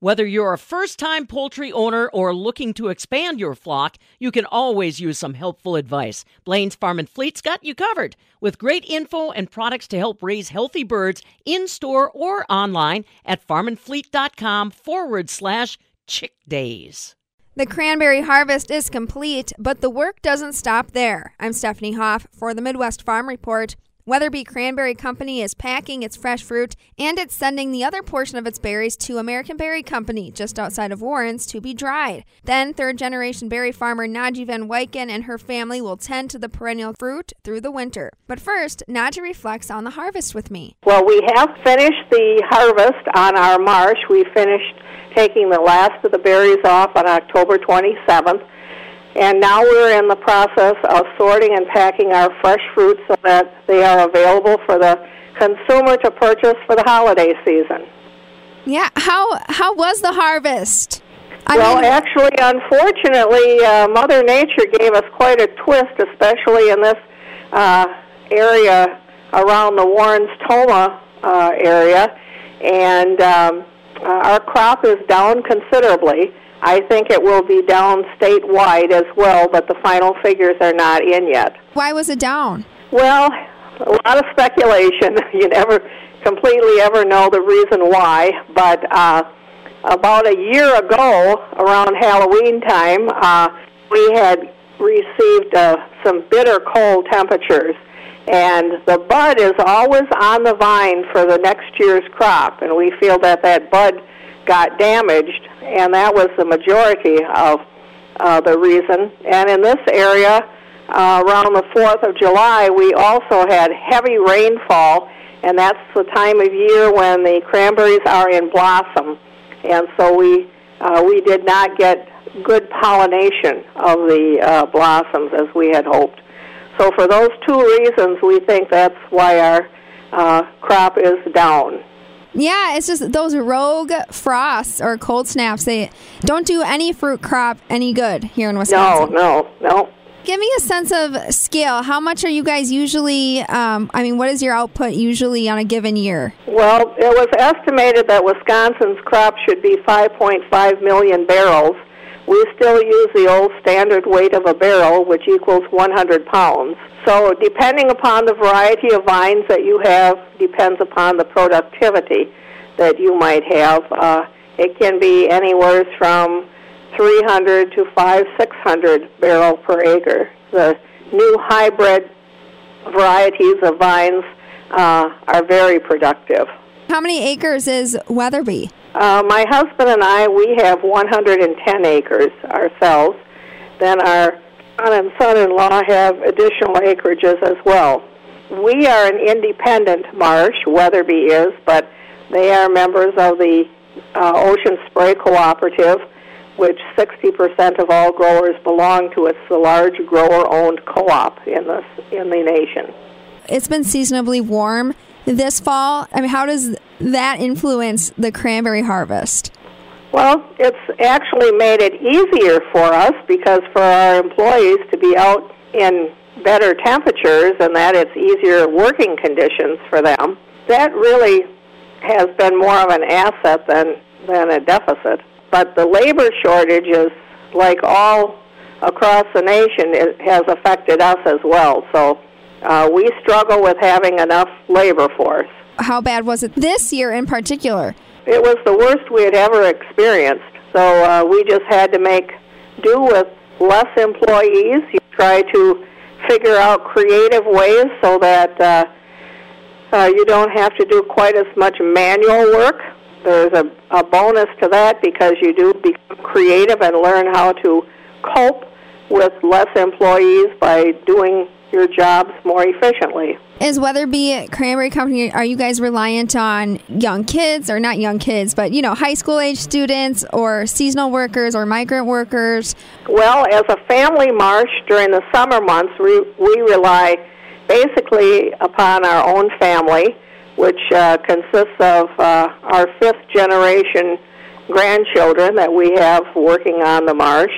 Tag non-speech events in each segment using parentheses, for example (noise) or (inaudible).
Whether you're a first time poultry owner or looking to expand your flock, you can always use some helpful advice. Blain's Farm and Fleet's got you covered with great info and products to help raise healthy birds in store or online at farmandfleet.com forward slash chick days. The cranberry harvest is complete, but the work doesn't stop there. I'm Stephanie Hoff for the Midwest Farm Report. Weatherby Cranberry Company is packing its fresh fruit and it's sending the other portion of its berries to American Berry Company just outside of Warrens to be dried. Then, third generation berry farmer Nodji Van Wychen and her family will tend to the perennial fruit through the winter. But first, Nodji reflects on the harvest with me. Well, we have finished the harvest on our marsh. We finished taking the last of the berries off on October 27th. And now we're in the process of sorting and packing our fresh fruit so that they are available for the consumer to purchase for the holiday season. Yeah, how how was the harvest? I well, mean, actually, unfortunately, uh, Mother Nature gave us quite a twist, especially in this uh, area around the Warrens Tomah uh, area, and um, uh, our crop is down considerably. I think it will be down statewide as well, but the final figures are not in yet. Why was it down? Well, a lot of speculation. (laughs) You never completely ever know the reason why, but uh, about a year ago, around Halloween time, uh, we had received uh, some bitter cold temperatures, and the bud is always on the vine for the next year's crop, and we feel that that bud got damaged, and that was the majority of uh, the reason. And in this area, uh, around the 4th of July, we also had heavy rainfall, and that's the time of year when the cranberries are in blossom. And so we, uh, we did not get good pollination of the uh, blossoms as we had hoped. So for those two reasons, we think that's why our uh, crop is down. Yeah, it's just those rogue frosts or cold snaps. They don't do any fruit crop any good here in Wisconsin. No, no, no. Give me a sense of scale. How much are you guys usually? Um, I mean, what is your output usually on a given year? Well, it was estimated that Wisconsin's crop should be 5.5 million barrels. We still use the old standard weight of a barrel, which equals 100 pounds. So, depending upon the variety of vines that you have, depends upon the productivity that you might have. Uh, it can be anywhere from 300 to 5, 600 barrel per acre. The new hybrid varieties of vines uh, are very productive. How many acres is Weatherby? Uh, my husband and I, we have 110 acres ourselves. Then our son and son-in-law have additional acreages as well. We are an independent marsh, Weatherby is, but they are members of the uh, Ocean Spray Cooperative, which 60% of all growers belong to. It's the large grower-owned co-op in the in the nation. It's been seasonably warm this fall. I mean, how does that influence the cranberry harvest? Well, it's actually made it easier for us because for our employees to be out in better temperatures and that it's easier working conditions for them. That really has been more of an asset than than a deficit. But the labor shortage is like all across the nation it has affected us as well. So uh, we struggle with having enough labor force. How bad was it this year in particular? It was the worst we had ever experienced. So uh, we just had to make do with less employees. You try to figure out creative ways so that uh, uh, you don't have to do quite as much manual work. There's a, a bonus to that because you do become creative and learn how to cope with less employees by doing your jobs more efficiently. Is Weatherby Cranberry Company, are you guys reliant on young kids, or not young kids, but, you know, high school age students or seasonal workers or migrant workers? Well, as a family marsh during the summer months, we, we rely basically upon our own family, which uh, consists of uh, our fifth generation grandchildren that we have working on the marsh.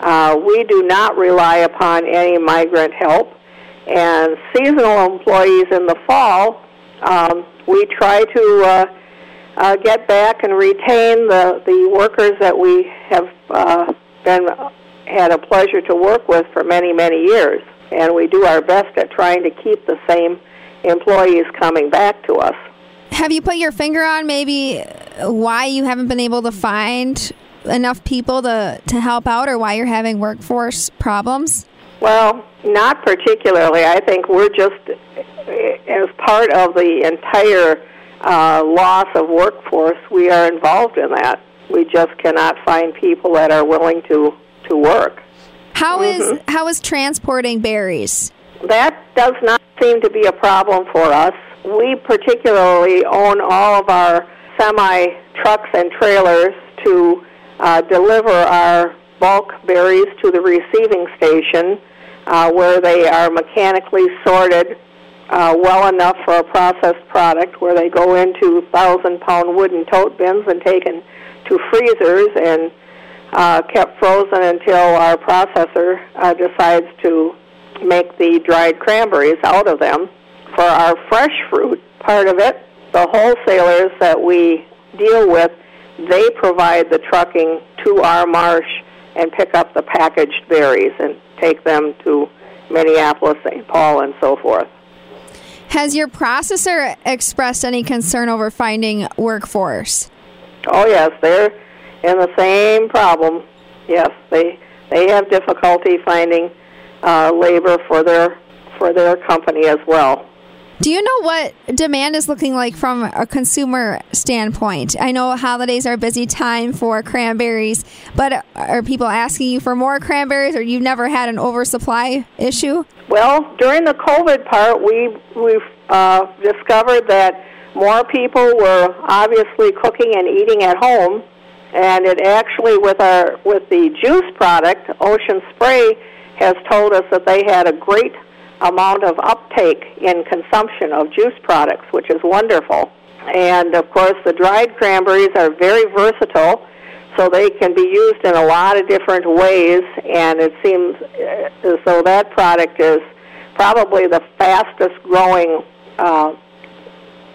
Uh, we do not rely upon any migrant help and seasonal employees in the fall, um, we try to uh, uh, get back and retain the, the workers that we have uh, been had a pleasure to work with for many, many years. And we do our best at trying to keep the same employees coming back to us. Have you put your finger on maybe why you haven't been able to find enough people to, to help out or why you're having workforce problems? Well, not particularly. I think we're just, as part of the entire uh, loss of workforce, we are involved in that. We just cannot find people that are willing to, to work. How mm-hmm. is how is transporting berries? That does not seem to be a problem for us. We particularly own all of our semi trucks and trailers to uh, deliver our bulk berries to the receiving station uh, where they are mechanically sorted uh, well enough for a processed product, where they go into thousand pound wooden tote bins and taken to freezers and uh, kept frozen until our processor uh, decides to make the dried cranberries out of them. For our fresh fruit part of it, the wholesalers that we deal with, they provide the trucking to our marsh and pick up the packaged berries and take them to Minneapolis, St. Paul, and so forth. Has your processor expressed any concern over finding workforce? Oh yes, they're in the same problem. Yes, they they have difficulty finding uh, labor for their for their company as well. Do you know what demand is looking like from a consumer standpoint? I know holidays are a busy time for cranberries, but are people asking you for more cranberries, or you've never had an oversupply issue? Well, during the COVID part, we we uh, discovered that more people were obviously cooking and eating at home, and it actually with our with the juice product, Ocean Spray, has told us that they had a great amount of uptake in consumption of juice products, which is wonderful. And of course, the dried cranberries are very versatile, so they can be used in a lot of different ways. And it seems uh, as though that product is probably the fastest growing uh,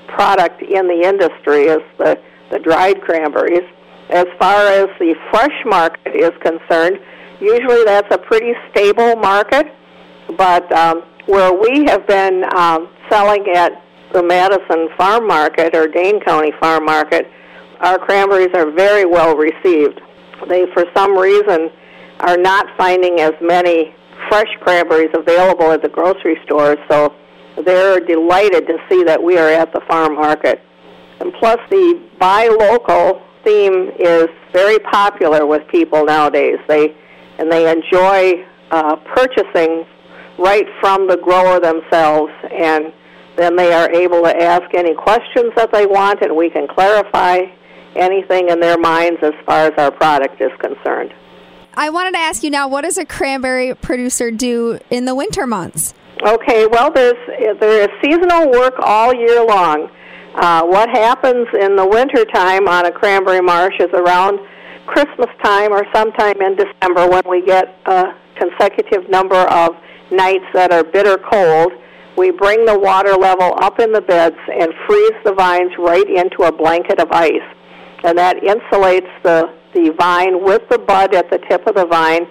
product in the industry is the, the dried cranberries. As far as the fresh market is concerned, usually that's a pretty stable market, but um, where we have been um, selling at the Madison Farm Market or Dane County Farm Market, our cranberries are very well received. They, for some reason, are not finding as many fresh cranberries available at the grocery stores, so they're delighted to see that we are at the farm market. And plus, the buy local theme is very popular with people nowadays. They and they enjoy uh, purchasing right from the grower themselves, and then they are able to ask any questions that they want, and we can clarify anything in their minds as far as our product is concerned. I wanted to ask you now, what does a cranberry producer do in the winter months? Okay, well, there's there is seasonal work all year long. Uh, what happens in the winter time on a cranberry marsh is around Christmas time or sometime in December when we get a consecutive number of nights that are bitter cold, we bring the water level up in the beds and freeze the vines right into a blanket of ice. And that insulates the, the vine with the bud at the tip of the vine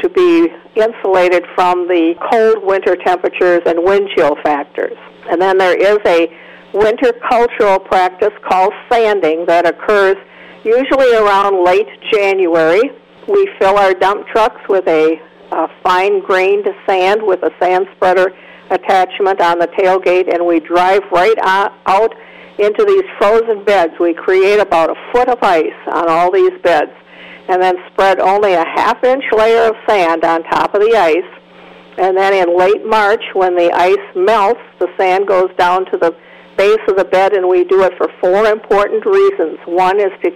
to be insulated from the cold winter temperatures and wind chill factors. And then there is a winter cultural practice called sanding that occurs usually around late January. We fill our dump trucks with a uh, fine grained sand with a sand spreader attachment on the tailgate, and we drive right out into these frozen beds. We create about a foot of ice on all these beds, and then spread only a half inch layer of sand on top of the ice. And then in late March, when the ice melts, the sand goes down to the base of the bed, and we do it for four important reasons. One is to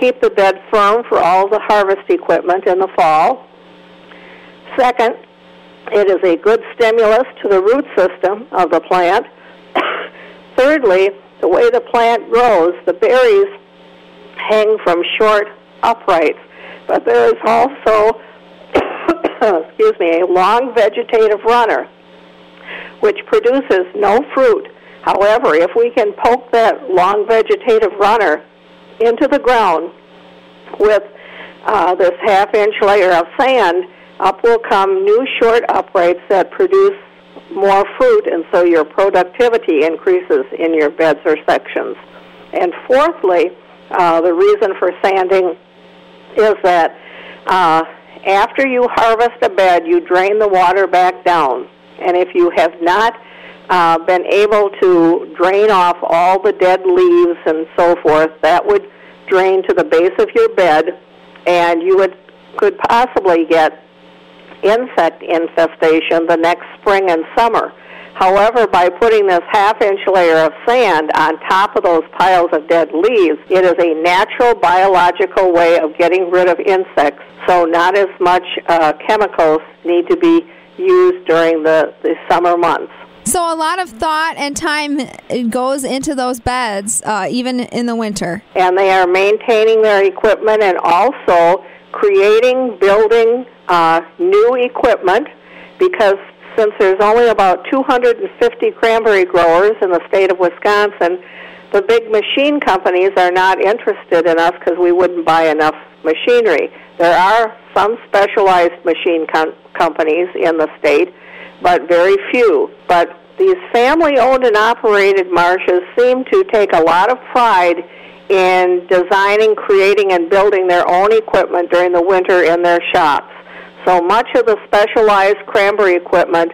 keep the bed firm for all the harvest equipment in the fall. Second, it is a good stimulus to the root system of the plant. (coughs) Thirdly, the way the plant grows, the berries hang from short uprights, but there is also, (coughs) excuse me, a long vegetative runner, which produces no fruit. However, if we can poke that long vegetative runner into the ground with uh, this half inch layer of sand, up will come new short uprights that produce more fruit, and so your productivity increases in your beds or sections. And fourthly, uh, the reason for sanding is that uh, after you harvest a bed, you drain the water back down. And if you have not uh, been able to drain off all the dead leaves and so forth, that would drain to the base of your bed, and you would could possibly get insect infestation the next spring and summer. However, by putting this half inch layer of sand on top of those piles of dead leaves, it is a natural biological way of getting rid of insects. So, not as much uh, chemicals need to be used during the, the summer months. So, a lot of thought and time goes into those beds, uh, even in the winter. And they are maintaining their equipment and also creating, building uh, new equipment because since there's only about 250 cranberry growers in the state of Wisconsin, the big machine companies are not interested in us because we wouldn't buy enough machinery. There are some specialized machine com- companies in the state, but very few. But these family owned and operated marshes seem to take a lot of pride in designing, creating, and building their own equipment during the winter in their shops. So much of the specialized cranberry equipment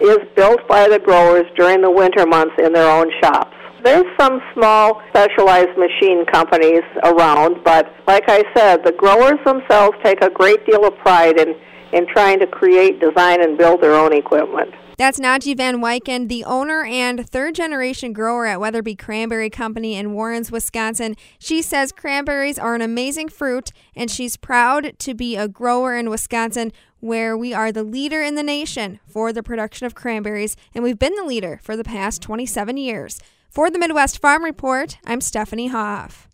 is built by the growers during the winter months in their own shops. There's some small specialized machine companies around, but like I said, the growers themselves take a great deal of pride in, in trying to create, design, and build their own equipment. That's Nodji Van Wychen, the owner and third generation grower at Weatherby Cranberry Company in Warrens, Wisconsin. She says cranberries are an amazing fruit, and she's proud to be a grower in Wisconsin, where we are the leader in the nation for the production of cranberries, and we've been the leader for the past 27 years. For the Midwest Farm Report, I'm Stephanie Hoff.